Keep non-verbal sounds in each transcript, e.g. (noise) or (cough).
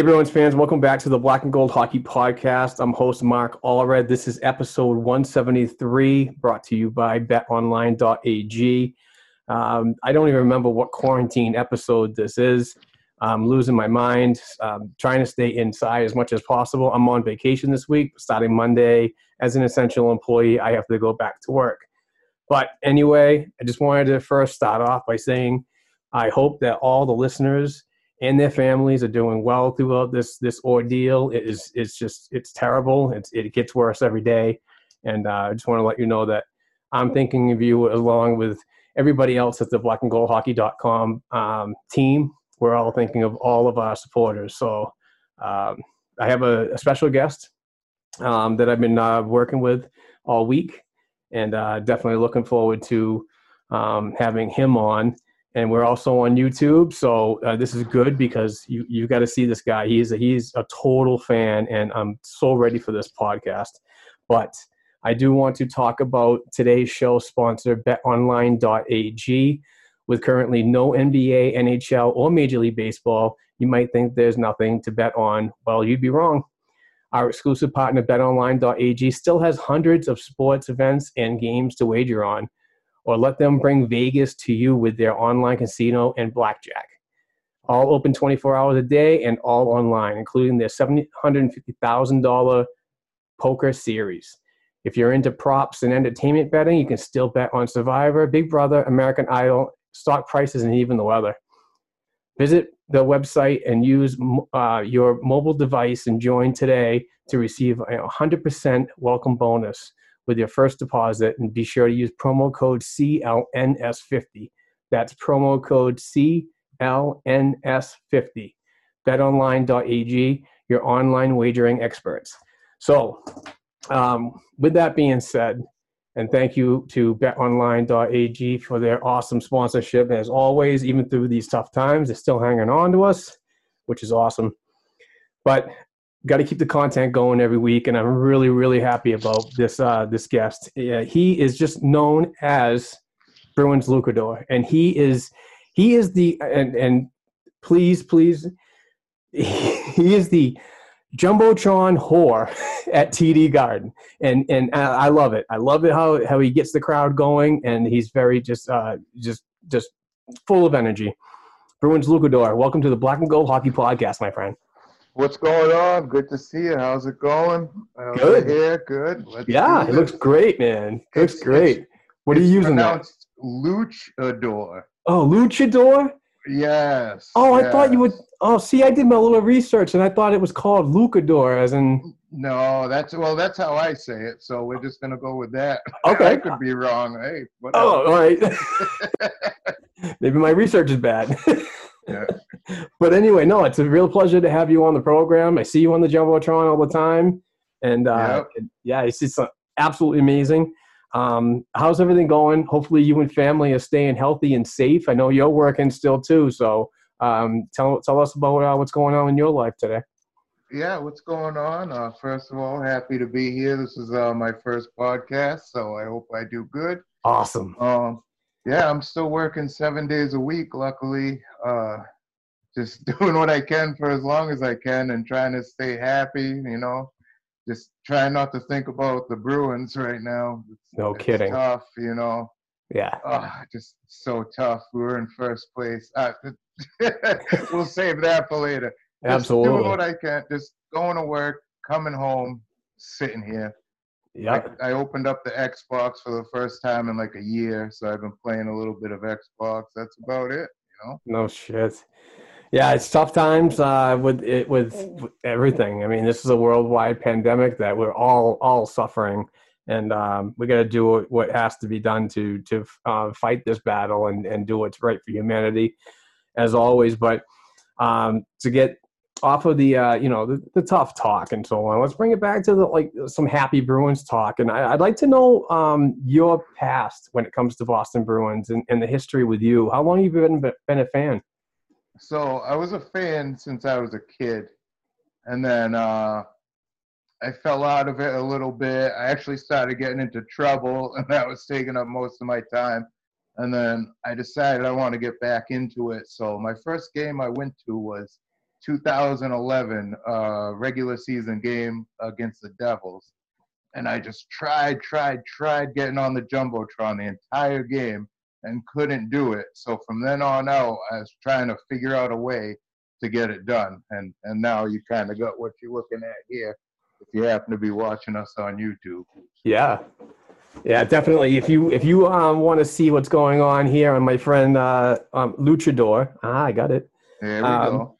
Hey, Bruins fans, welcome back to the Black and Gold Hockey Podcast. I'm host Mark Allred. This is episode 173, brought to you by betonline.ag. Um, I don't even remember what quarantine episode this is. I'm losing my mind, um, trying to stay inside as much as possible. I'm on vacation this week, starting Monday. As an essential employee, I have to go back to work. But anyway, I just wanted to first start off by saying I hope that all the listeners and their families are doing well throughout this this ordeal. It is it's just it's terrible. It's it gets worse every day, and uh, I just want to let you know that I'm thinking of you along with everybody else at the blackandgoldhockey.com um, team. We're all thinking of all of our supporters. So um, I have a, a special guest um, that I've been uh, working with all week, and uh, definitely looking forward to um, having him on and we're also on YouTube. So uh, this is good because you you got to see this guy. He's a, he's a total fan, and I'm so ready for this podcast. But I do want to talk about today's show sponsor, BetOnline.ag. With currently no NBA, NHL, or Major League Baseball, you might think there's nothing to bet on. Well, you'd be wrong. Our exclusive partner, BetOnline.ag, still has hundreds of sports events and games to wager on or let them bring Vegas to you with their online casino and blackjack. All open 24 hours a day and all online, including their $750,000 poker series. If you're into props and entertainment betting, you can still bet on Survivor, Big Brother, American Idol, stock prices, and even the weather. Visit the website and use uh, your mobile device and join today to receive a 100% welcome bonus with your first deposit and be sure to use promo code CLNS50. That's promo code CLNS50. BetOnline.ag, your online wagering experts. So, um, with that being said, and thank you to betonline.ag for their awesome sponsorship. As always, even through these tough times, they're still hanging on to us, which is awesome. But got to keep the content going every week, and I'm really, really happy about this uh, this guest. He is just known as Bruins Lucador, and he is he is the and and please, please, (laughs) he is the jumbotron whore (laughs) at TD Garden, and and I I love it. I love it how how he gets the crowd going, and he's very just uh, just just full of energy. Bruins Lucador, welcome to the Black and Gold Hockey Podcast, my friend. What's going on? Good to see you. How's it going? Uh, Good. Here, good. Let's Yeah, it looks great, man. It looks It's- great. What are you using that? pronounced Luchador. Oh, luchador. Yes. Oh, I thought you would. Oh, see, I did my little research, and I thought it was called lucador, as in. No, that's well. That's how I say it. So we're just gonna go with that. (laughs) Okay. I could be wrong. Hey. Whatever. Oh, all right. (laughs) (laughs) Maybe my research is bad. Yeah. But anyway, no, it's a real pleasure to have you on the program. I see you on the jumbotron all the time, and uh, Yep. yeah, it's just uh, absolutely amazing. Um, how's everything going? Hopefully, you and family are staying healthy and safe. I know you're working still too, so um, tell tell us about uh, what's going on in your life today. Yeah, what's going on? Uh, first of all, happy to be here. This is uh, my first podcast, so I hope I do good. Awesome. Um, yeah, I'm still working seven days a week. Luckily, uh, just (laughs) doing what I can for as long as I can, and trying to stay happy. You know, just trying not to think about the Bruins right now. It's, No it's kidding. Tough, you know. Yeah. Oh, just so tough. We were in first place. Uh, (laughs) we'll save that for later. Just doing what I can. Just going to work, coming home, sitting here. Yeah. I, I opened up the Xbox for the first time in like a year, so I've been playing a little bit of Xbox. That's about it. You know. No shit. Yeah, it's tough times uh, with it with, everything. I mean, this is a worldwide pandemic that we're all all suffering, and um, we got to do what- has to be done to to uh, fight this battle and and do what's right for humanity, as always. But um, to get off of the uh, you know the, the tough talk and so on, let's bring it back to the like some happy Bruins talk. And I, I'd like to know um, your past when it comes to Boston Bruins and, and the history with you. How long have you been been a fan? So I was a fan since I was a kid, and then uh, I fell out of it a little bit. I actually started getting into trouble, (laughs) and that was taking up most of my time. And then I decided I want to get back into it. So my first game I went to was 2011 uh, regular season game against the Devils, and I just tried, tried, tried getting on the jumbotron the entire game and couldn't do it. So from then on out, I was trying to figure out a way to get it done. And and now you kind of got what you're looking at here. If you happen to be watching us on YouTube, Yeah, yeah, definitely. If you if you um, want to see what's going on here on my friend uh, um, Luchador, ah, I got it. there we Um, go.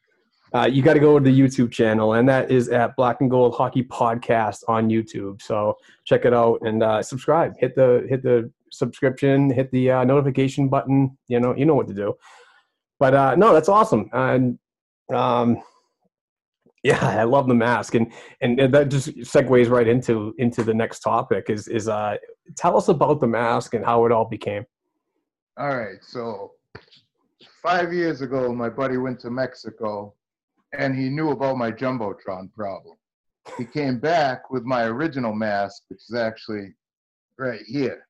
Uh, you got to go to the YouTube channel, and that is at Black and Gold Hockey Podcast on YouTube. So check it out and uh, subscribe. Hit the hit the subscription. Hit the uh, notification button. You know you know what to do. But uh, no, that's awesome. And um, yeah, I love the mask, and and that just segues right into into the next topic. Is is uh, tell us about the mask and how it all became. All right, so five years ago, my buddy went to Mexico, and he knew about my jumbotron problem. He came back with my original mask, which is actually right here.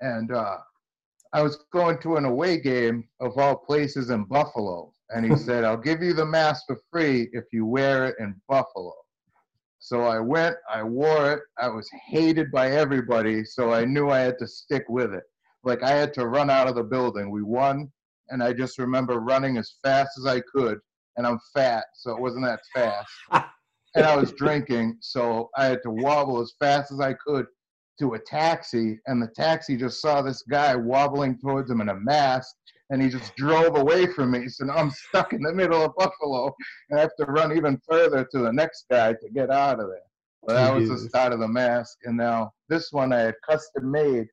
And uh, I was going to an away game of all places in Buffalo, and he (laughs) said, "I'll give you the mask for free if you wear it in Buffalo." So I went, I wore it. I was hated by everybody, so I knew I had to stick with it like I had to run out of the building. We won, and I just remember running as fast as I could. And I'm fat, so it wasn't that fast. (laughs) and I was drinking, so I had to wobble as fast as I could to a taxi. And the taxi just saw this guy wobbling towards him in a mask, and he just drove away from me. So now I'm stuck in the middle of Buffalo, and I have to run even further to the next guy to get out of there. But that was the start of the mask. And now this one I had custom made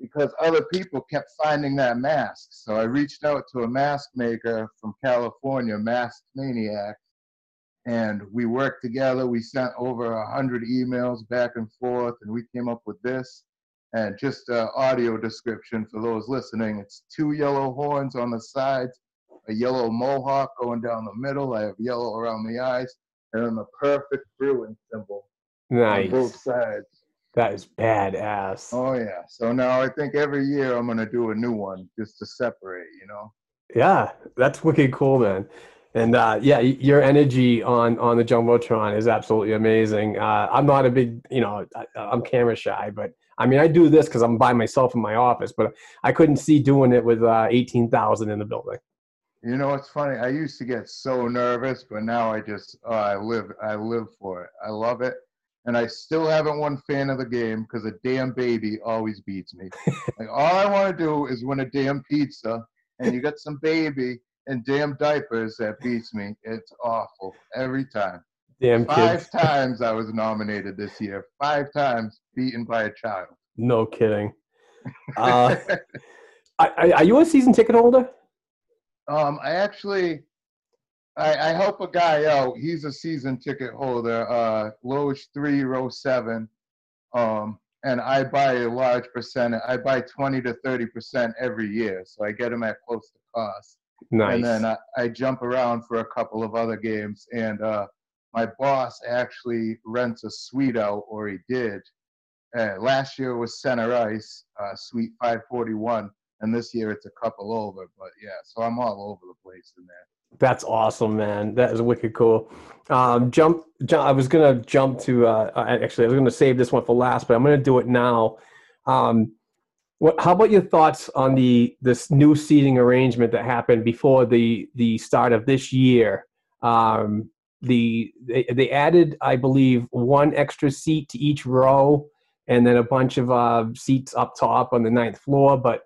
because other people kept finding that mask. So I reached out to a mask maker from California, Mask Maniac, and we worked together. We sent over a hundred emails back and forth, and we came up with this. And just uh, audio description for those listening: it's two yellow horns on the sides, a yellow mohawk going down the middle. I have yellow around the eyes, and then the perfect Bruin symbol on both sides. That is badass. Oh yeah. So now I think every year I'm gonna do a new one just to separate, you know. Yeah, that's wicked cool, man. And uh, yeah, your energy on on the jumbotron is absolutely amazing. Uh, I'm not a big, you know, I, I'm camera shy, but I mean, I do this because I'm by myself in my office. But I couldn't see doing it with uh, eighteen thousand in the building. You know what's funny? I used to get so nervous, but now I just oh, I live I live for it. I love it. And I still haven't won fan of the game because a damn baby always beats me. (laughs) like all I want to do is win a damn pizza, and you got some baby in damn diapers that beats me. It's awful every time. Damn Five kids, (laughs) times I was nominated this year. Five times beaten by a child. no kidding. Uh, (laughs) I, I, are you a season ticket holder? Um, I actually, I, I help a guy out. He's a season ticket holder, uh, Loge three row seven, um, and I buy a large percent. I buy twenty to thirty percent every year, so I get him at close to cost. Nice. And then I, I jump around for a couple of other games, and uh, my boss actually rents a suite out, or he did. Uh, last year was center ice, uh, suite 541, and this year it's a couple over. But yeah, so I'm all over the place in there. That's awesome, man. That is wicked cool. Um, jump, jump. I was gonna jump to. Uh, actually, I was gonna save this one for last, but I'm gonna do it now. Um, what? How about your thoughts on the this new seating arrangement that happened before the the start of this year? Um, the they, they added, I believe, one extra seat to each row, and then a bunch of uh, seats up top on the ninth floor. But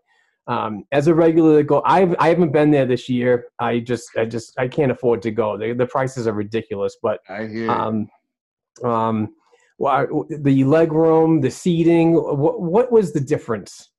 um, as a regular go, I've I haven't been there this year. I just I just I can't afford to go. The the prices are ridiculous. But I hear. um, um, well, the leg room, the seating. What what was the difference?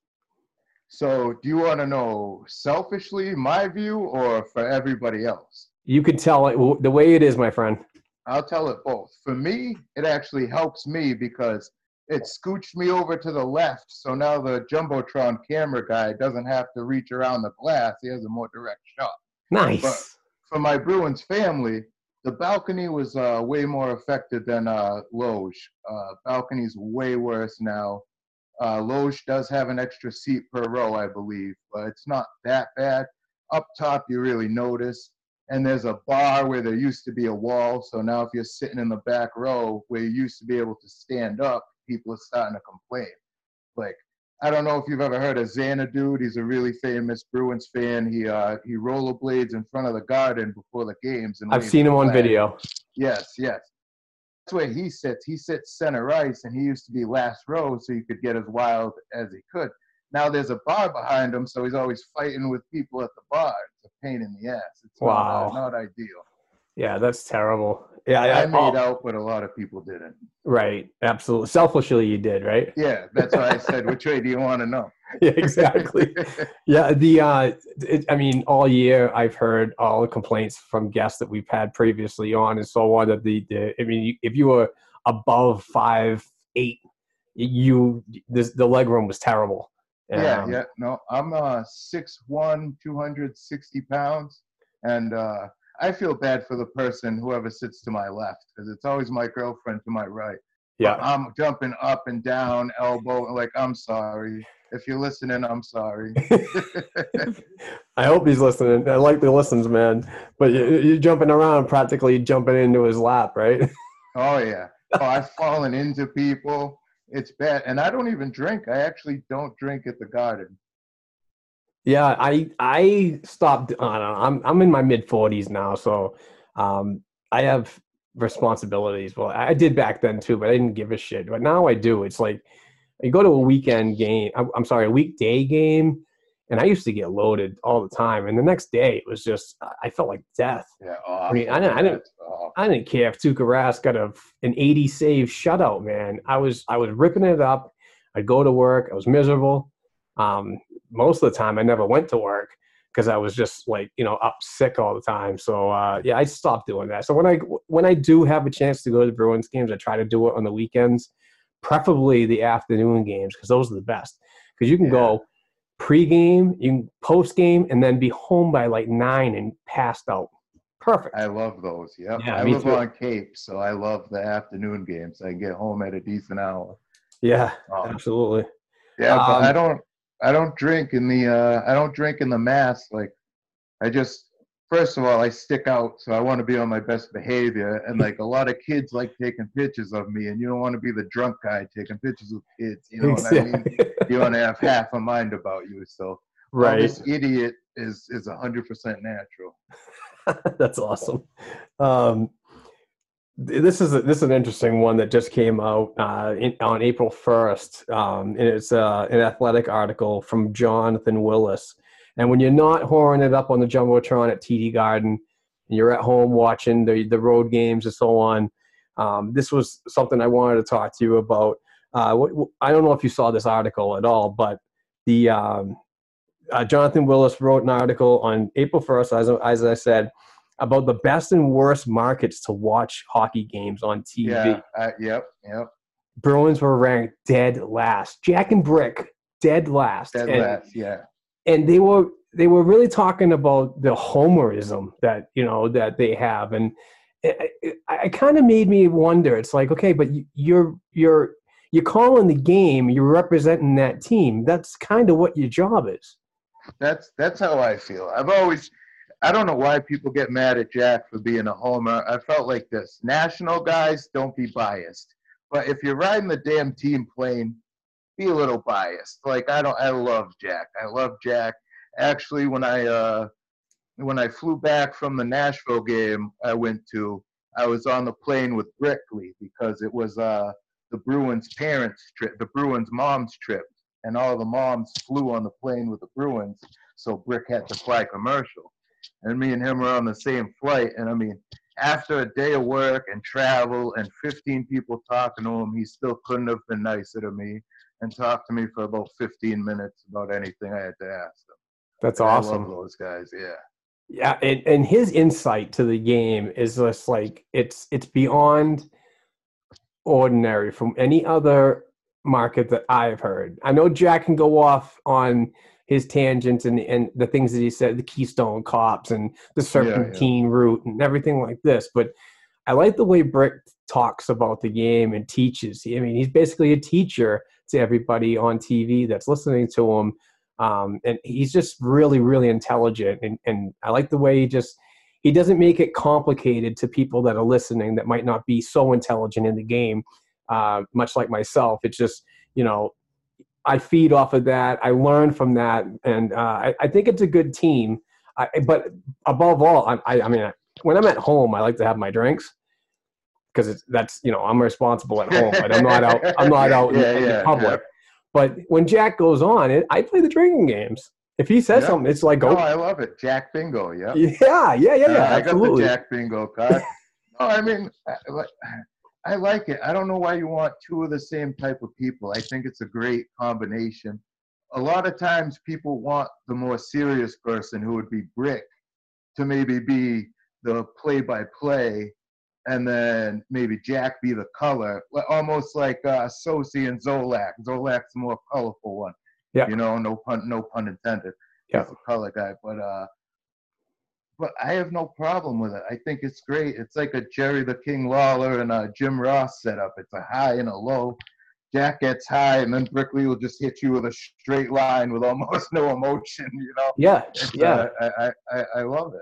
So, do you want to know selfishly my view or for everybody else? You could tell it the way it is, my friend. I'll tell it both. For me, it actually helps me because it scooched me over to the left. So now the Jumbotron camera guy doesn't have to reach around the glass. He has a more direct shot. Nice. But for my Bruins family, the balcony was uh, way more affected than uh, Loge. Uh, balcony's way worse now. Uh, Loge does have an extra seat per row, I believe, but it's not that bad. Up top, you really notice. And there's a bar where there used to be a wall. So now, if you're sitting in the back row where you used to be able to stand up, people are starting to complain. Like, I don't know if you've ever heard of Xana Dude. He's a really famous Bruins fan. He uh, he rollerblades in front of the garden before the games. And I've seen him on video. Yes, yes. That's where he sits. He sits center ice, and he used to be last row, so he could get as wild as he could. Now there's a bar behind him, so he's always fighting with people at the bar. It's a pain in the ass. It's Wow. not, uh, not ideal. Yeah, that's terrible. Yeah, I, I, made out, but a lot of people didn't. Right, absolutely. Selfishly, you did, right? Yeah, that's why I said, which way do you want to know? (laughs) Yeah, exactly. yeah, the uh, it, I mean, all year I've heard all the complaints from guests that we've had previously on and so on. That the, the I mean, if you were above five eight, you this the leg room was terrible. yeah, Um, yeah. No, I'm uh, 6'1", 260 pounds, and uh, I feel bad for the person, whoever sits to my left, because it's always my girlfriend to my right. yeah. I'm jumping up and down, elbow, like I'm sorry. If you're listening, I'm sorry. (laughs) (laughs) I hope he's listening. I like the listens, man. But you- you're jumping around, practically jumping into his lap, right? (laughs) oh yeah. Oh, I've fallen into people. It's bad, and I don't even drink. I actually don't drink at the garden. Yeah, I I stopped. I don't know. I'm I'm in my mid forties now, so um, I have responsibilities. Well, I did back then too, but I didn't give a shit. But now I do. It's like you go to a weekend game. I'm, sorry, a weekday game, and I used to get loaded all the time. And the next day, it was just I felt like death. Yeah. Oh, mean, I didn't- I didn't- Oh, I didn't care if Tuukka Rask got a an 80 save shutout, man. I was I was ripping it up. I'd go to work. I was miserable. Um, most of the time, I never went to work because I was just like you know up sick all the time. So uh, yeah, I stopped doing that. So when I when I do have a chance to go to Bruins games, I try to do it on the weekends, preferably the afternoon games because those are the best. Because you can go pregame, you can post game, and then be home by like nine and passed out. Perfect. I love those. Yep. Yeah, I live too. on Cape, so I love the afternoon games. I get home at a decent hour. Yeah, Um, absolutely. Yeah, but Um, I don't I don't drink in the uh I don't drink in the mass like I just first of all I stick out so I want to be on my best behavior and like a lot of kids like taking pictures of me and you don't want to be the drunk guy taking pictures of kids, you know what I mean? You want to have half a mind about you. So right. this idiot is is a hundred percent natural. (laughs) That's awesome. Um, this is a, this is an interesting one that just came out uh, in, on April first, um, and it's uh, an athletic article from Jonathan Willis. And when you're not whoring it up on the jumbotron at TD Garden, and you're at home watching the the road games and so on, um, this was something I wanted to talk to you about. Uh, I don't know if you saw this article at all, but the um, uh, Jonathan Willis wrote an article on April 1st, as, as I said, about the best and worst markets to watch hockey games on TV. Yeah. Uh, yep. Yep. Bruins were ranked dead last. Jack and Brick dead last. Dead and, last. Yeah. And they were they were really talking about the homerism that you know that they have and it, it, it kind of made me wonder it's like okay but you- you're you're you're calling the game you're representing that team that's kind of what your job is That's that's how I feel. I've always I don't know why people get mad at Jack for being a homer. I felt like this. National guys, don't be biased. But if you're riding the damn team plane, be a little biased. Like I don't I love Jack. I love Jack. Actually when I uh when I flew back from the Nashville game I went to, I was on the plane with Brickley because it was uh the Bruins parents trip, the Bruins mom's trip and all the moms flew on the plane with the Bruins, so Brick had to fly commercial. And me and him were on the same flight, and I mean, after a day of work and travel and 15 people talking to him, he still couldn't have been nicer to me and talked to me for about 15 minutes about anything I had to ask him. that's I awesome those guys, yeah. yeah and, and his insight to the game is just like it's it's beyond ordinary from any other market that i've heard i know jack can go off on his tangents and, and the things that he said the keystone cops and the serpentine route and everything like this but i like the way brick talks about the game and teaches. I mean he's basically a teacher to everybody on tv that's listening to him. Um, and he's just really really intelligent. And, and i like the way he just he doesn't make it complicated to people that are listening that might not be so intelligent in the game uh, much like myself. It's just you know i feed off of that. I learn from that. And uh, I, I think it's a good team. I, but above all I, I, I mean when i'm at home i like to have my drinks because it's that's you know i'm responsible at home but i'm not out i'm not out (laughs) Yeah, in, yeah, the public yeah. but when Jack goes on, it, I play the drinking games. If he says something, it's like, No, oh, I love it. Jack Bingo, yeah. yeah, (laughs) yeah, yeah, yeah, Uh, I got the. Jack Bingo card. (laughs) no, I mean, I, I like it. I don't know why you want two of the same type of people. I think it's a great combination. A lot of times people want the more serious person who would be Brick to maybe be the play-by-play and then maybe Jack be the color, almost like uh, Socci and Zolak. Zolak's the more colorful one. Yeah. You know, no pun, no pun intended. Yeah. He's a color guy, but uh, but I have no problem with it. I think it's great. It's like a Jerry the King Lawler and a Jim Ross setup. It's a high and a low. Jack gets high, and then Brickley will just hit you with a straight line with almost (laughs) no emotion. You know. Yeah, It's, yeah. uh, I I I love it.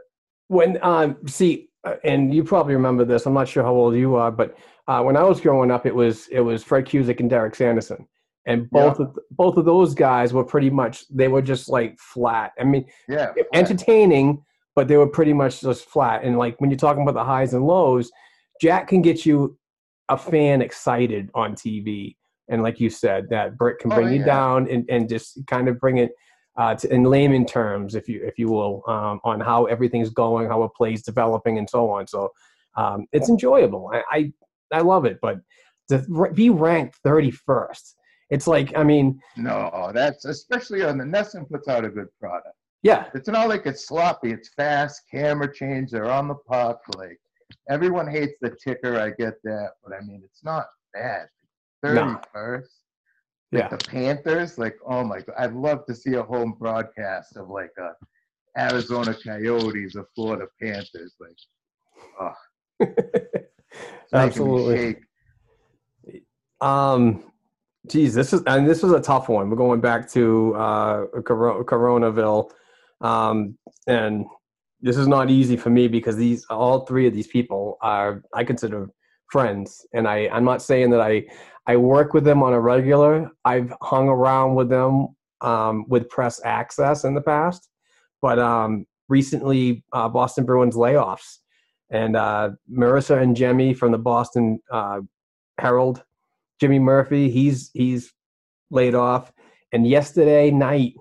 When um, see, uh, and you probably remember this. I'm not sure how old you are, but uh, when I was growing up, it was it was Fred Cusick and Derek Sanderson, and both of both of those guys were pretty much they were just like flat. I mean, Yeah. entertaining, but they were pretty much just flat. And like when you're talking about the highs and lows, Jack can get you a fan excited on TV. And like you said, that Brick can Oh, bring you down and, and just kind of bring it uh, to, in layman terms, if you if you will, um, on how everything's going, how a play's developing, and so on. So um, it's enjoyable. I, I I love it, but to be ranked 31st, it's like I mean, No, that's especially on the NESN puts out a good product. yeah, It's not like it's sloppy. It's fast. Camera change. They're on the puck. Like everyone hates the ticker. I get that, but I mean, it's not bad. Thirty No. First. Yeah. The Panthers, like, oh my god, I'd love to see a home broadcast of like a Arizona Coyotes or Florida Panthers. Like, oh, it's making me absolutely. Um, geez, this is and this was a tough one. We're going back to uh, Coro- Coronaville, um, and this is not easy for me because these all three of these people are I consider friends, and I I'm not saying that I I work with them on a regular. I've hung around with them um, with press access in the past, but um, recently uh, Boston Bruins layoffs, and uh, Marisa Ingemi from the Boston uh, Herald Jimmy Murphy, he's he's laid off. And yesterday night,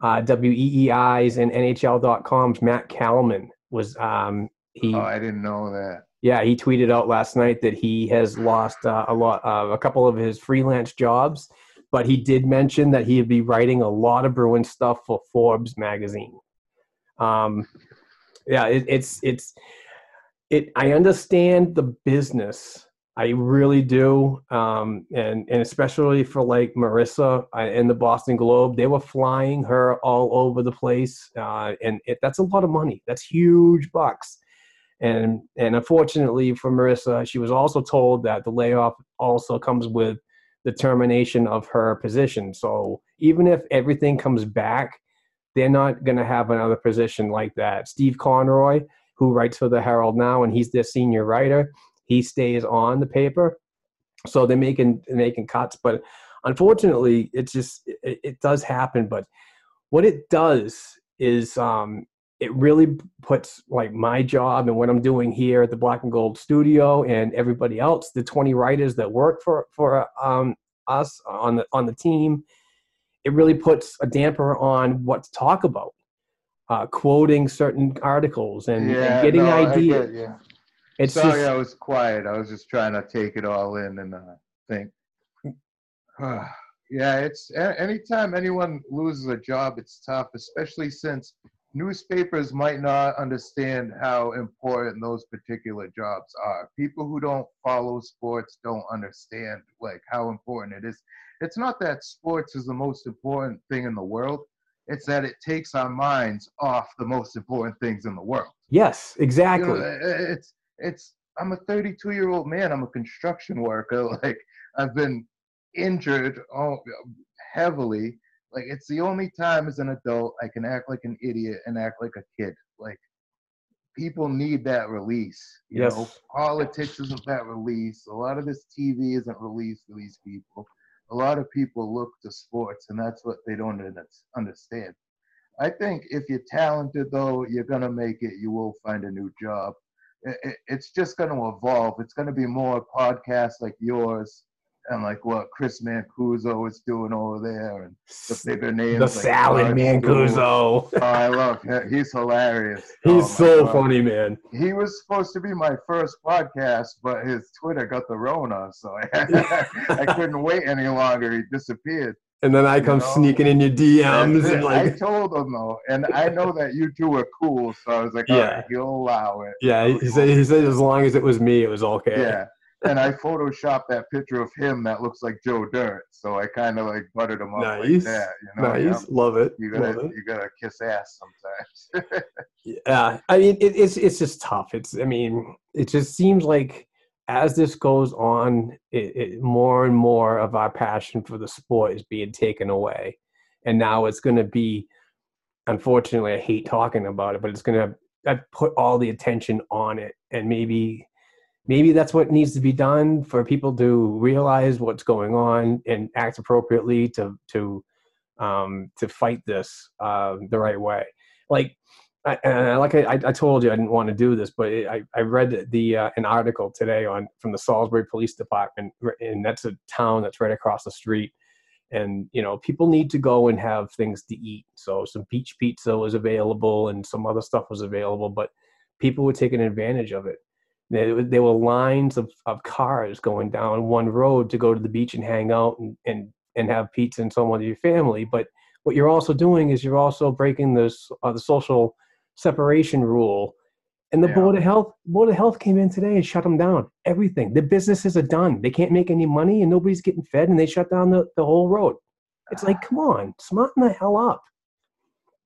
uh, WEEI's and NHL.com's Matt Kalman was um, he Oh, I didn't know that. Yeah he tweeted out last night that he has lost uh, a lot uh, a couple of his freelance jobs but he did mention that he'd be writing a lot of Bruin stuff for Forbes magazine. Um, yeah, it, it's it's it. I understand the business. I really do, um, and and especially for like Marisa uh, in the Boston Globe, they were flying her all over the place, uh, and it, that's a lot of money. That's huge bucks, and and unfortunately for Marisa, she was also told that the layoff also comes with the termination of her position. So even if everything comes back, they're not going to have another position like that. Steve Conroy, who writes for the Herald now, and he's their senior writer, he stays on the paper. So they're making making cuts, but unfortunately, it's just it, it does happen. But what it does is um, it really puts like my job and what I'm doing here at the Black and Gold Studio and everybody else, the 20 writers that work for for um, us on the on the team, it really puts a damper on what to talk about. Uh, quoting certain articles and, Yeah, and getting no, ideas. get you. It's Sorry, just, I was quiet. I was just trying to take it all in and uh, think. (sighs) yeah, it's anytime anyone loses a job, it's tough, especially since newspapers might not understand how important those particular jobs are. People who don't follow sports don't understand like how important it is. It's not that sports is the most important thing in the world. It's that it takes our minds off the most important things in the world. yes, You exactly. know, i- i- it's it's. I'm a 32 year old man. I'm a construction worker. (laughs) Like I've been injured all, heavily. Like it's the only time as an adult I can act like an idiot and act like a kid. Like people need that release. You know, Yes. politics isn't that release. A lot of this TV isn't released to these people. A lot of people look to sports, and that's what they don't understand. I think if you're talented, though, you're gonna make it. You will find a new job. It, it, it's just gonna evolve. It's gonna be more podcasts like yours and like what Chris Mancuso is doing over there, and the bigger names. The like salad Mancuso. Oh, I love him. He's hilarious. (laughs) He's Oh, so God. funny, man. He was supposed to be my first podcast, but his Twitter got the Rona, so I, (laughs) I couldn't wait any longer. He disappeared. And then I come know, sneaking in your DMs and it. I told him though, and I know that you two are cool, so I was like, Yeah. right, he'll allow it. yeah, he said, he said as long as it was me, it was okay. yeah. And I photoshopped that picture of him that looks like Joe Dirt, so I kind of like buttered him up like that. You know, nice, yeah. love it, You love gotta, it. you gotta kiss ass sometimes. (laughs) Yeah, I mean, it, it's it's just tough. It's, I mean, it just seems like as this goes on, it, it, more and more of our passion for the sport is being taken away, and now it's going to be. Unfortunately, I hate talking about it, but it's going to I put all the attention on it, and maybe, maybe that's what needs to be done for people to realize what's going on and act appropriately to to um, to fight this uh, the right way. Like I, like I, I told you, I didn't want to do this, but it, I, I read the uh, an article today on from the Salisbury Police Department, and that's a town that's right across the street. And you know, people need to go and have things to eat. So some beach pizza was available, and some other stuff was available, but people were taking advantage of it. There, there were lines of, of cars going down one road to go to the beach and hang out and, and, and have pizza and so on with your family. But what you're also doing is you're also breaking this uh, the social separation rule. And the Yeah. board of health board of health came in today and shut them down. Everything. The businesses are done. They can't make any money and nobody's getting fed and they shut down the, the whole road. It's like, come on, smarten the hell up.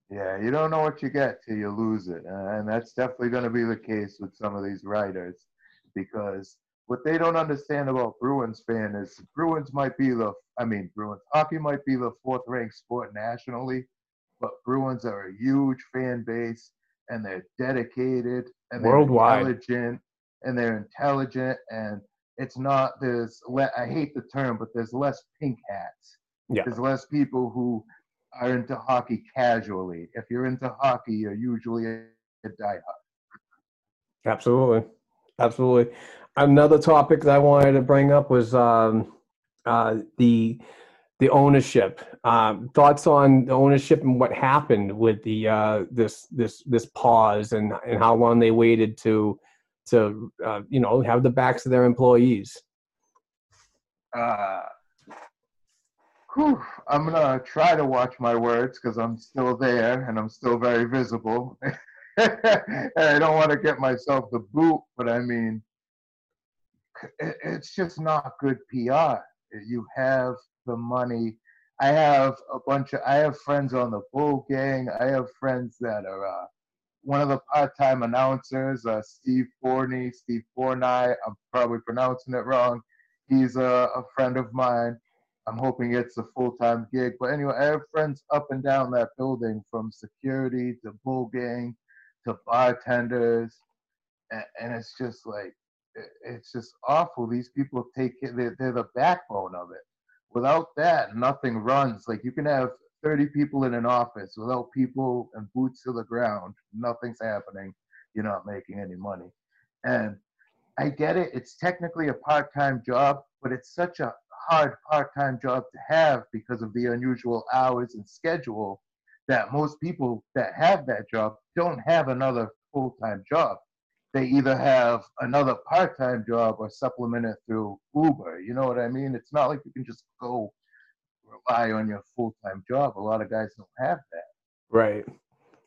Yeah, you don't know what you get till you lose it, and that's definitely going to be the case with some of these writers, because what they don't understand about Bruins fan is Bruins might be the, I mean Bruins hockey might be the fourth ranked sport nationally, but Bruins are a huge fan base, and they're dedicated and they're intelligent, and they're intelligent, and it's not there's I hate the term, but there's less pink hats. Yeah. There's less people who are into hockey casually. If you're into hockey, you're usually a diehard. Absolutely, absolutely. Another topic that I wanted to bring up was um, uh, the the ownership. Um, thoughts on the ownership and what happened with the uh, this this this pause and and how long they waited to to uh, you know have the backs of their employees. Uh, Whew, I'm gonna try to watch my words because I'm still there and I'm still very visible. (laughs) and I don't want to get myself the boot, but I mean, it's just not good PR. You have the money. I have a bunch of. I have friends on the Bull Gang. I have friends that are. Uh, one of the part-time announcers, uh, Steve Forney, Steve Forney. I'm probably pronouncing it wrong. He's a, a friend of mine. I'm hoping it's a full-time gig. But anyway, I have friends up and down that building, from security to Bull Gang to bartenders, and, it's just like it's just awful. These people take it; they're, the backbone of it. Without that, nothing runs. Like you can have 30 people in an office without people and boots to the ground, nothing's happening. You're not making any money. And I get it; it's technically a part-time job, but it's such a hard part-time job to have because of the unusual hours and schedule that most people that have that job don't have another full-time job they either have another part-time job or supplement it through Uber. You know what I mean? It's not like you can just go rely on your full-time job. A lot of guys don't have that. Right.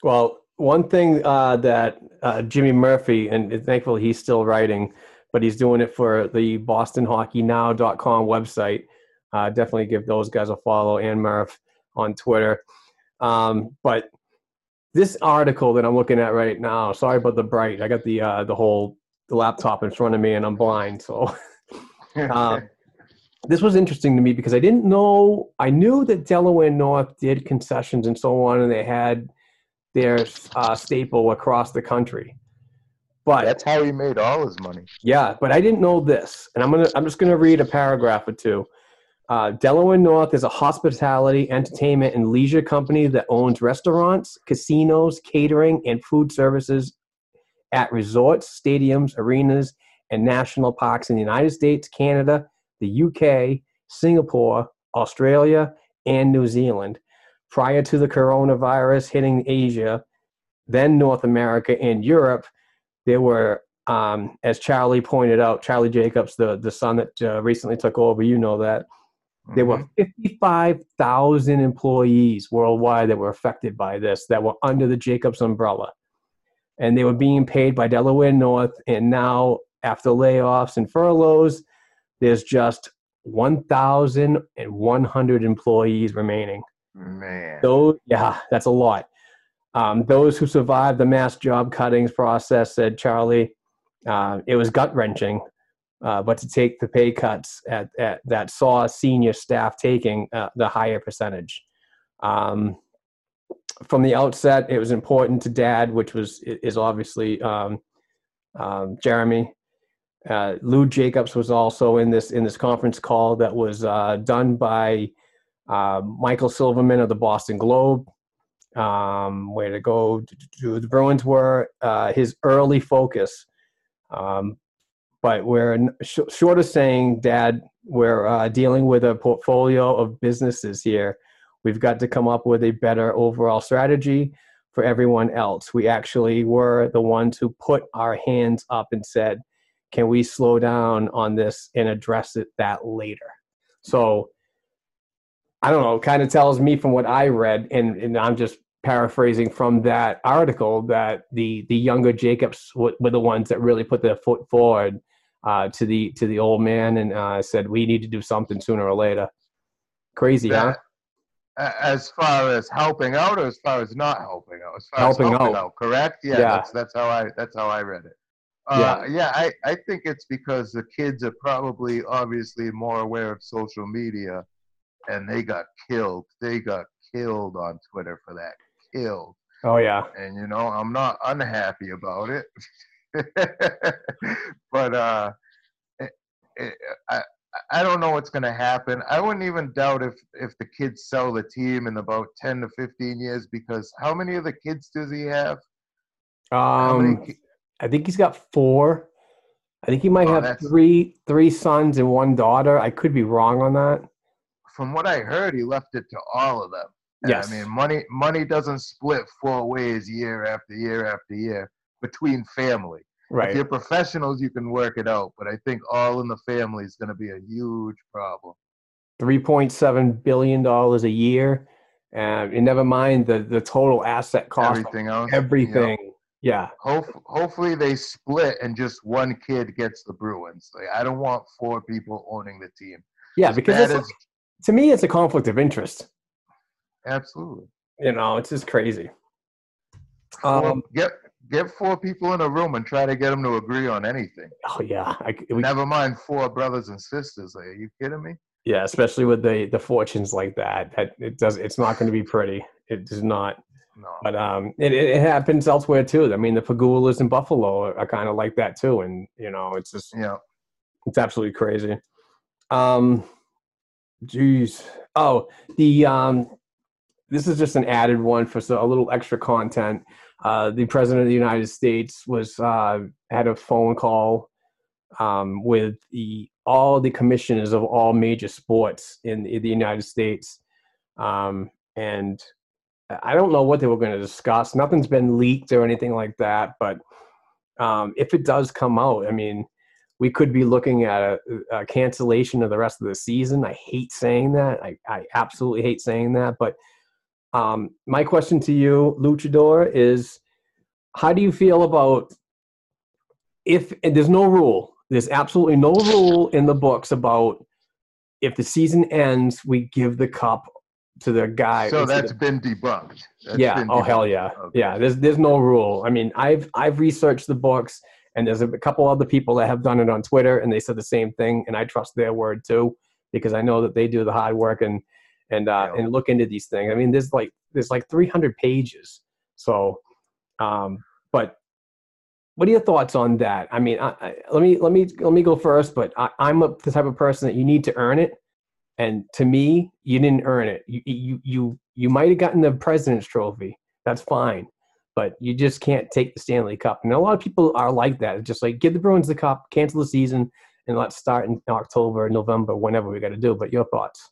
Well, one thing uh, that uh, Jimmy Murphy, and thankfully he's still writing, but he's doing it for the BostonHockeyNow.com website. Uh, definitely give those guys a follow and Murph on Twitter. Um, but this article that I'm looking at right now, sorry about the bright. I got the uh, the whole the laptop in front of me and I'm blind, so Uh, (laughs) this was interesting to me because I didn't know. I knew that Delaware North did concessions and so on, and they had their uh, staple across the country. But That's how he made all his money. yeah, but I didn't know this, and I'm gonna. I'm just gonna read a paragraph or two. Uh, Delaware North is a hospitality, entertainment, and leisure company that owns restaurants, casinos, catering, and food services at resorts, stadiums, arenas, and national parks in the United States, Canada, the UK, Singapore, Australia, and New Zealand. Prior to the coronavirus hitting Asia, then North America and Europe, there were, um, as Charlie pointed out, Charlie Jacobs, the, the son that uh, recently took over, you know that, there were Mhm. 55,000 employees worldwide that were affected by this that were under the Jacobs umbrella. And they were being paid by Delaware North. And now, after layoffs and furloughs, there's just 1,100 employees remaining. man. Those, yeah, that's a lot. Um, those who survived the mass job cuttings process said Charlie, uh, it was gut wrenching, uh, but to take the pay cuts at, at that saw senior staff taking uh, the higher percentage. Um, from the outset, it was important to Dad, which was is obviously um, um, Jeremy. Uh, Lou Jacobs was also in this in this conference call that was uh, done by uh, Michael Silverman of the Boston Globe. Um, where to go? The Bruins were uh, his early focus, um, but we're sh- short of saying, Dad, we're uh, dealing with a portfolio of businesses here. We've got to come up with a better overall strategy for everyone else. We actually were the ones who put our hands up and said, can we slow down on this and address it that later? So I don't know, kind of tells me from what I read, and, and I'm just paraphrasing from that article that the the younger Jacobs were, were the ones that really put their foot forward uh, to the to the old man and uh, said we need to do something sooner or later. Crazy, huh? That- a- as far as helping out or as far as not helping out? As far Helping as helping out. out, correct? Yeah, Yeah. That's, that's how I that's how I read it. Uh, yeah, I, I think it's because the kids are probably obviously more aware of social media and they got killed. They got killed on Twitter for that. Killed. Oh yeah, and you know i'm not unhappy about it (laughs) but uh it, it, i i don't know what's going to happen i wouldn't even doubt if if the kids sell the team in about 10 to 15 years because how many of the kids does he have um, ki- I think he's got four. I think he might Oh, have three three sons and one daughter. I could be wrong on that. From what i heard he left it to all of them And Yes. i mean money money doesn't split four ways year after year after year between family Right. If you're professionals, you can work it out, but I think all in the family is going to be a huge problem. three point seven billion dollars a year, and, and never mind the the total asset cost. Everything else. you know. Everything. Yeah. Hope, hopefully they split and just one kid gets the Bruins. Like I don't want four people owning the team. Yeah, As because it's, as- to me, it's a conflict of interest. absolutely. You know, it's just crazy. Um, get get four people in a room and try to get them to agree on anything. oh yeah, I, we, Never mind four brothers and sisters. Are you kidding me? yeah, especially with the the fortunes like that. That it does. It's not going to be pretty. It does not. No. But um, it, it it happens elsewhere too. I mean, the Pegulas in Buffalo are, are kind of like that too, and you know, it's just Yeah. it's absolutely crazy. Um, geez. Oh, the um, this is just an added one for so a little extra content. Uh, the president of the United States was uh, had a phone call um, with the all the commissioners of all major sports in, in the United States, um, and I don't know what they were going to discuss. Nothing's been leaked or anything like that, but um, if it does come out, I mean, we could be looking at a, a cancellation of the rest of the season. I hate saying that. I, I absolutely hate saying that. But um, my question to you, Luchador, is how do you feel about if there's no rule? There's absolutely no rule in the books about if the season ends, we give the cup to the guy. So that's been debunked. That's yeah. been Oh hell yeah. Okay. Yeah. There's there's no rule. I mean, I've I've researched the books, and there's a couple other people that have done it on Twitter, and they said the same thing, and I trust their word too, because I know that they do the hard work and and uh, and look into these things. I mean, there's like there's like 300 pages. So, um, but what are your thoughts on that? I mean, I, I, let me let me let me go first. But I, I'm a, the type of person that you need to earn it, and to me, you didn't earn it. You you you you might have gotten the President's Trophy. That's fine, but you just can't take the Stanley Cup. And a lot of people are like that. It's just like give the Bruins the cup, cancel the season, and let's start in October, November, whenever we got to do. But your thoughts?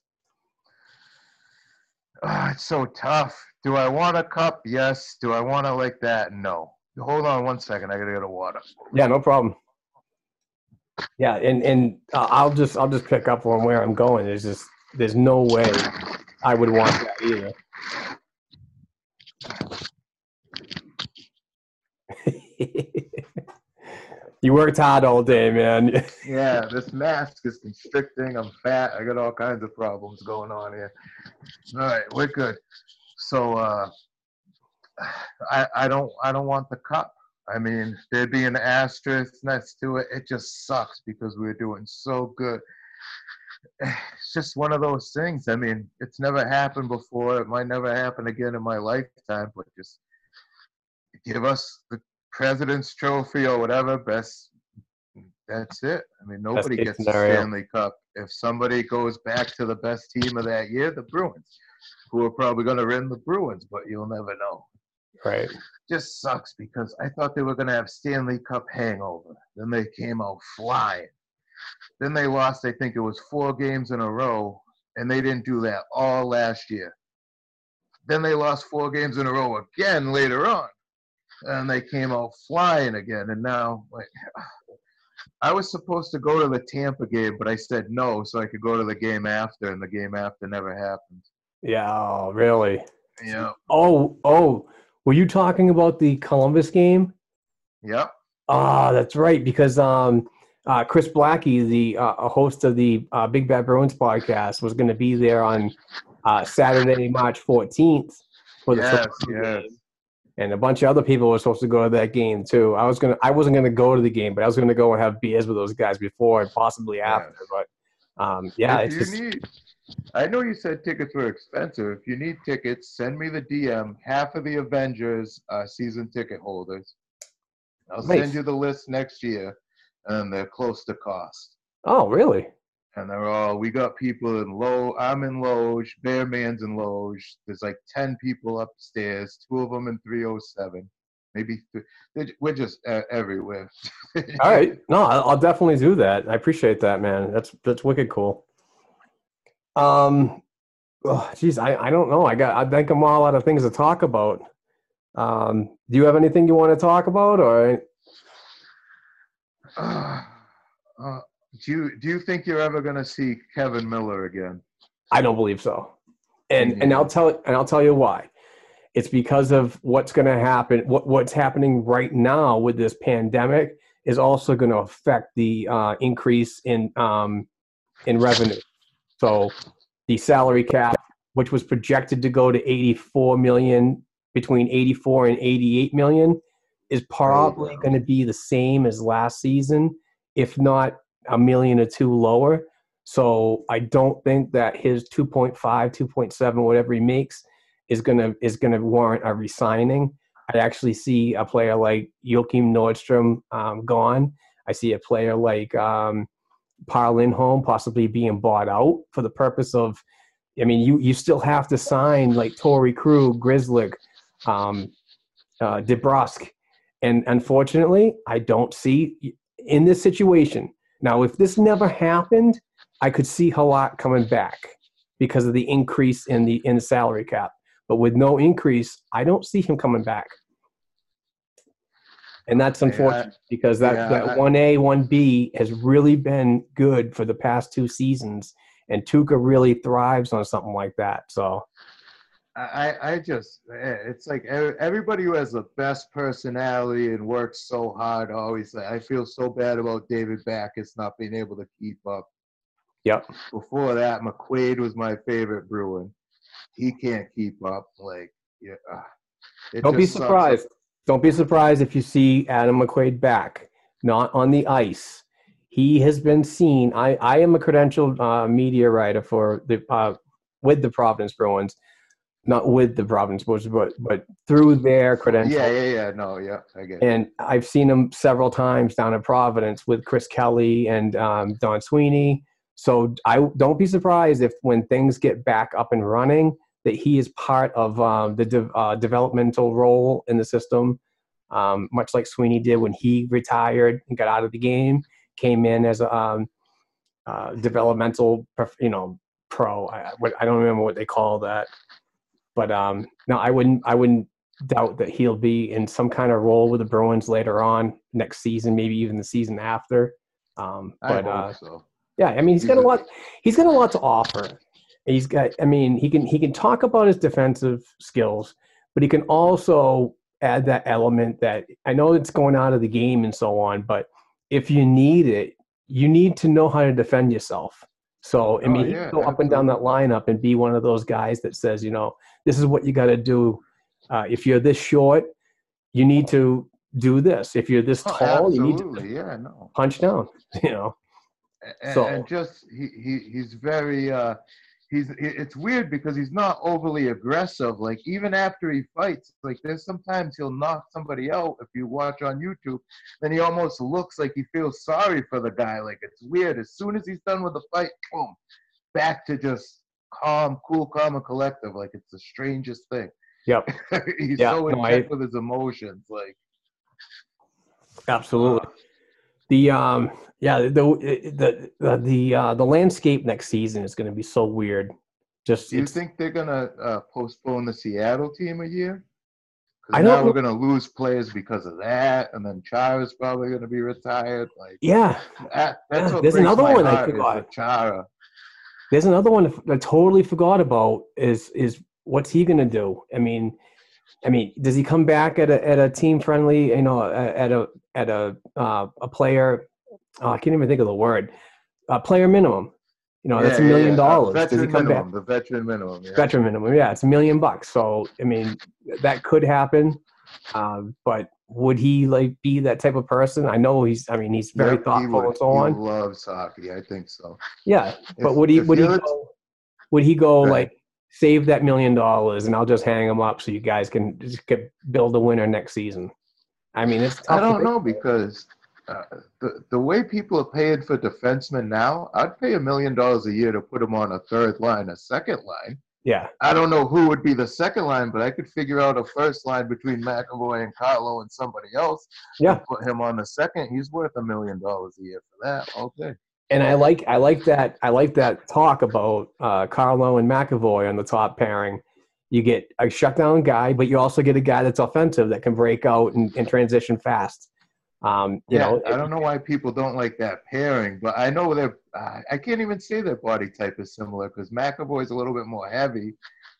Ah, it's so tough. Do I want a cup? Yes. Do I want it like that? No. Hold on one second. I gotta get a water. Yeah, no problem. Yeah, and and uh, I'll just I'll just pick up on where I'm going. There's just there's no way I would want that either. (laughs) you worked hard all day, man. (laughs) Yeah, this mask is constricting. I'm fat. I got all kinds of problems going on here. All right, we're good. So uh, I I don't I don't want the cup. I mean, there'd be an asterisk next to it. It just sucks because we're doing so good. It's just one of those things. I mean, it's never happened before. It might never happen again in my lifetime. But just give us the President's Trophy or whatever. Best. That's it. I mean, nobody gets the. Stanley Cup. If somebody goes back to the best team of that year, the Bruins, who are probably going to win the Bruins, but you'll never know right. just sucks because I thought they were going to have Stanley Cup hangover. Then they came out flying. Then they lost, I think it was four games in a row, and they didn't do that all last year. Then they lost four games in a row again later on, and they came out flying again. And now, like, I was supposed to go to the Tampa game, but I said no, so I could go to the game after, and the game after never happened. Yeah. Oh, really? Yeah. Oh, oh. Were you talking about the Columbus game? Yep. Ah, that's right. Because um, uh, Chris Blackie, the uh, host of the uh, Big Bad Bruins podcast, was going to be there on uh, Saturday, March 14th for the Yes, yes. game. And a bunch of other people were supposed to go to that game too. I was gonna, I wasn't gonna go to the game, but I was gonna go and have beers with those guys before and possibly after. But um, yeah, if it's you just, need, I know you said tickets were expensive. If you need tickets, send me the DM. Half of the Avengers are season ticket holders. I'll Nice. send you the list next year, and they're close to cost. oh really? And they're all. We got people in low. I'm in Loge. Bear Man's in Loge. There's like ten people upstairs. Two of them in 307. Maybe we're just uh, everywhere. (laughs) All right, no, I'll I'll definitely do that. I appreciate that, man. That's that's wicked cool. Um, oh, geez, I I don't know. I got I think I'm all out of things to talk about. Um, do you have anything you want to talk about, or (sighs) Uh, uh, do you do you think you're ever gonna see Kevan Miller again? I don't believe so. And and I'll tell and I'll tell you why. It's because of what's going to happen. What what's happening right now with this pandemic is also going to affect the uh, increase in um, in revenue. So the salary cap, which was projected to go to 84 million, between 84 and 88 million, is probably going to be the same as last season, if not a million or two lower. So I don't think that his 2.5, 2.7, whatever he makes, is gonna is gonna warrant a resigning. I actually see a player like Joakim Nordstrom um, gone. I see a player like um, Par Lindholm possibly being bought out for the purpose of. I mean, you you still have to sign like Torrey Krug, Grzelcyk, um, uh, DeBrusk, and unfortunately, I don't see in this situation. Now, if this never happened, I could see Halak coming back because of the increase in the in the salary cap. But with no increase, I don't see him coming back. And that's unfortunate because that, yeah, that 1A, 1B has really been good for the past two seasons. And Tuukka really thrives on something like that. So, I, I just, eh, it's like everybody who has the best personality and works so hard always I feel so bad about David Backes not being able to keep up. yep. Before that, McQuaid was my favorite Bruin. He can't keep up. Like, yeah. ah, Don't be just sucks. surprised. Don't be surprised if you see Adam McQuaid back, not on the ice. He has been seen. I, I am a credentialed uh, media writer for the uh, with the Providence Bruins, not with the Providence Bruins, but but through their credentials. Yeah, yeah, yeah. No, yeah, I get it. And I've seen him several times down in Providence with Chris Kelly and um, Don Sweeney. So I don't be surprised if when things get back up and running, that he is part of um, the de- uh, developmental role in the system, um, much like Sweeney did when he retired and got out of the game, came in as a um, uh, developmental, you know, pro. I, I don't remember what they call that, but um, no, I wouldn't. I wouldn't doubt that he'll be in some kind of role with the Bruins later on next season, maybe even the season after. Um, I but uh, so. yeah, I mean, he's got a a- lot. He's got a lot to offer. He's got. I mean, he can he can talk about his defensive skills, but he can also add that element that I know it's going out of the game and so on. But if you need it, you need to know how to defend yourself. So I Oh, mean, he yeah, go up and down that lineup and be one of those guys that says, you know, this is what you got to do. Uh, if you're this short, you need to do this. If you're this Oh, tall, you need to. Yeah, no. punch down. (laughs) You know. and, So- and just he, he he's very uh he's it's weird because he's not overly aggressive like even after he fights like there's sometimes he'll knock somebody out if you watch on youtube then he almost looks like he feels sorry for the guy like it's weird as soon as he's done with the fight boom back to just calm cool calm and collective like it's the strangest thing Yep. (laughs) he's so in no, I- with his emotions like Absolutely. The um yeah the the the the uh, the landscape next season is going to be so weird. Just Do you think they're gonna uh, postpone the Seattle team a year? I know we're gonna lose players because of that, and then Chara's probably gonna be retired. Like yeah. that, that's Yeah, what there's another one I forgot. Chara. There's another one I totally forgot about. Is is what's he going to do? I mean, I mean, does he come back at a at a team friendly? You know, at a at a uh, a player. Oh, I can't even think of the word. A player minimum. You know, that's a Yeah, yeah, million. Uh, dollars. Does he come back? The veteran minimum. Yeah. veteran minimum. Yeah, it's a million bucks. So I mean, that could happen. Um, but would he like be that type of person? I know he's. I mean, he's very Yep, thoughtful would. and so He on. loves hockey. I think so. Yeah, but would he? Would he go? Would he go ahead. like save that million dollars and I'll just hang them up so you guys can just get, build a winner next season? I mean, it's tough. I don't know because uh, the the way people are paying for defensemen now, I'd pay a million dollars a year to put him on a third line, a second line. Yeah, I don't know who would be the second line, but I could figure out a first line between McAvoy and Carlo and somebody else. yeah. and Put him on the second. He's worth a million dollars a year for that. Okay. And I like I like that I like that talk about uh, Carlo and McAvoy on the top pairing. You get a shutdown guy, but you also get a guy that's offensive that can break out and, and transition fast. Um, you yeah, know, I don't know why people don't like that pairing, but I know they're. Uh, I can't even say their body type is similar because McAvoy's a little bit more heavy,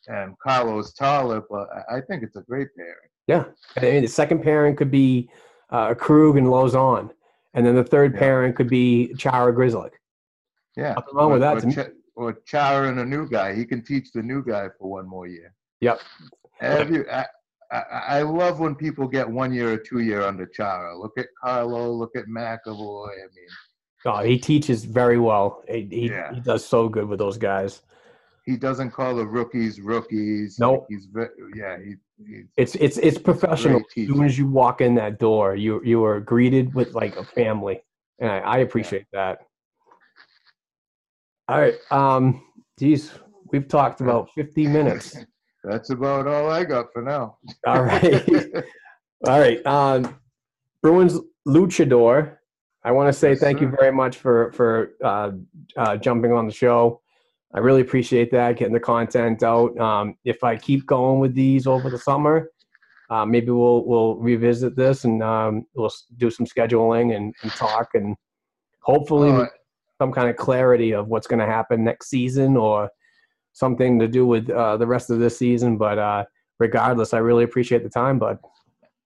and Carlo's taller. But I- I think it's a great pairing. Yeah, I mean, the second pairing could be uh, Krug and Lauzon, and then the third Yeah. pairing could be Chara Grizzly. Yeah, Nothing wrong with or, that Or. Ch- or Chara and a new guy. He can teach the new guy for one more year. Yep. Have you? I, I, I love when people get one year or two year under Chara. Look at Carlo. Look at McAvoy. I mean, Oh, he teaches very well. He, he, Yeah. he does so good with those guys. He doesn't call the rookies rookies. Nope. He's yeah. He, he's It's it's it's professional. As soon as you walk in that door, you you are greeted with like a family, and I, I appreciate that. All right, um, geez, we've talked about (laughs) fifty minutes. That's about all I got for now. All (laughs) right. All right. Um, Bruins Luchador. I want to say Yes, thank you very much for for uh, uh, jumping on the show. I really appreciate that, getting the content out. Um, if I keep going with these over the summer, uh, maybe we'll we'll revisit this and um, we'll do some scheduling and, and talk and hopefully some kind of clarity of what's going to happen next season or something to do with uh, the rest of this season. But uh, regardless, I really appreciate the time, bud.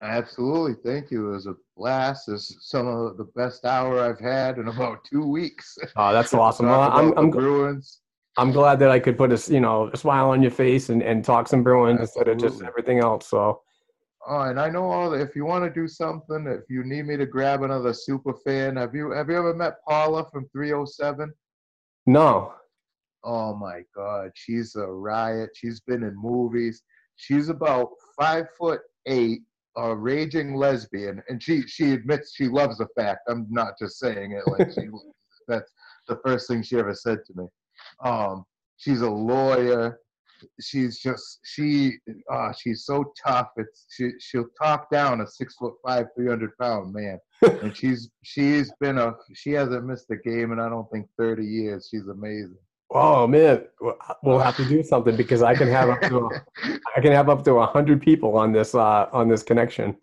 Absolutely. Thank you. It was a blast. It's some of the best hour I've had in about two weeks. Oh, that's awesome. (laughs) Well, I'm, I'm, Bruins. I'm glad that I could put a you know a smile on your face and, and talk some Bruins instead of just everything else. So Oh, and I know all that. If you want to do something, if you need me to grab another super fan, have you have you ever met Paula from 307? no, Oh my God, she's a riot. She's been in movies. She's about five foot eight, a raging lesbian, and she she admits she loves the fact. I'm not just saying it like she. (laughs) that's the first thing she ever said to me. Um, she's a lawyer. She's just she. Uh, she's so tough. It's she. She'll talk down a six foot five, three hundred pound man, (laughs) and she's she's been a she hasn't missed a game in I don't think thirty years. She's amazing. oh man, Well, have to do something because I can have up to a, (laughs) I can have up to a hundred people on this uh, on this connection.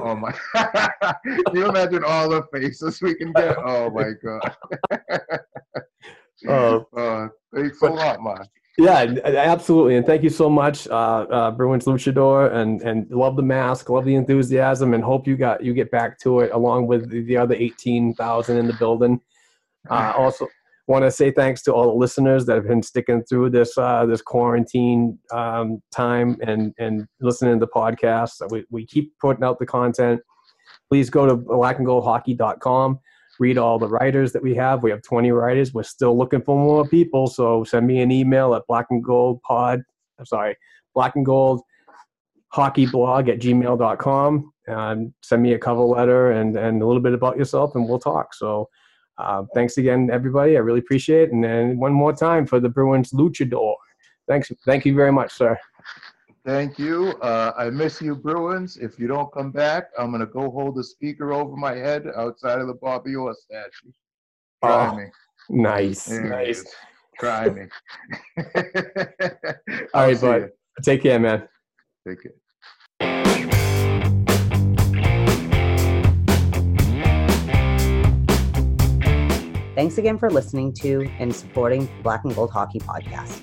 Oh my! (laughs) Can you imagine all the faces we can get? Oh my god! Oh. Uh, (laughs) thanks a lot, Mark. Yeah, absolutely, and thank you so much, uh, uh, Bruins Luchador, and and love the mask, love the enthusiasm, and hope you got you get back to it along with the, the other eighteen thousand in the building. Uh, (laughs) also, want to say thanks to all the listeners that have been sticking through this uh, this quarantine um, time and and listening to the podcast. We we keep putting out the content. Please go to blackandgoldhockey.com read all the writers that we have. We have 20 writers. We're still looking for more people. So send me an email at black and gold pod. I'm sorry, black and gold hockey blog at gmail.com and send me a cover letter and, and a little bit about yourself and we'll talk. So uh, thanks again, everybody. I really appreciate it. And then one more time for the Bruins luchador. Thanks. Thank you very much, sir. Thank you. Uh, I miss you, Bruins. If you don't come back, I'm gonna go hold the speaker over my head outside of the Bobby Orr statue. Try Oh, me. Nice. There nice. Try me. (laughs) (laughs) All right, I'll right, see bud. ya. Take care, man. Take care. Thanks again for listening to and supporting Black and Gold Hockey Podcast.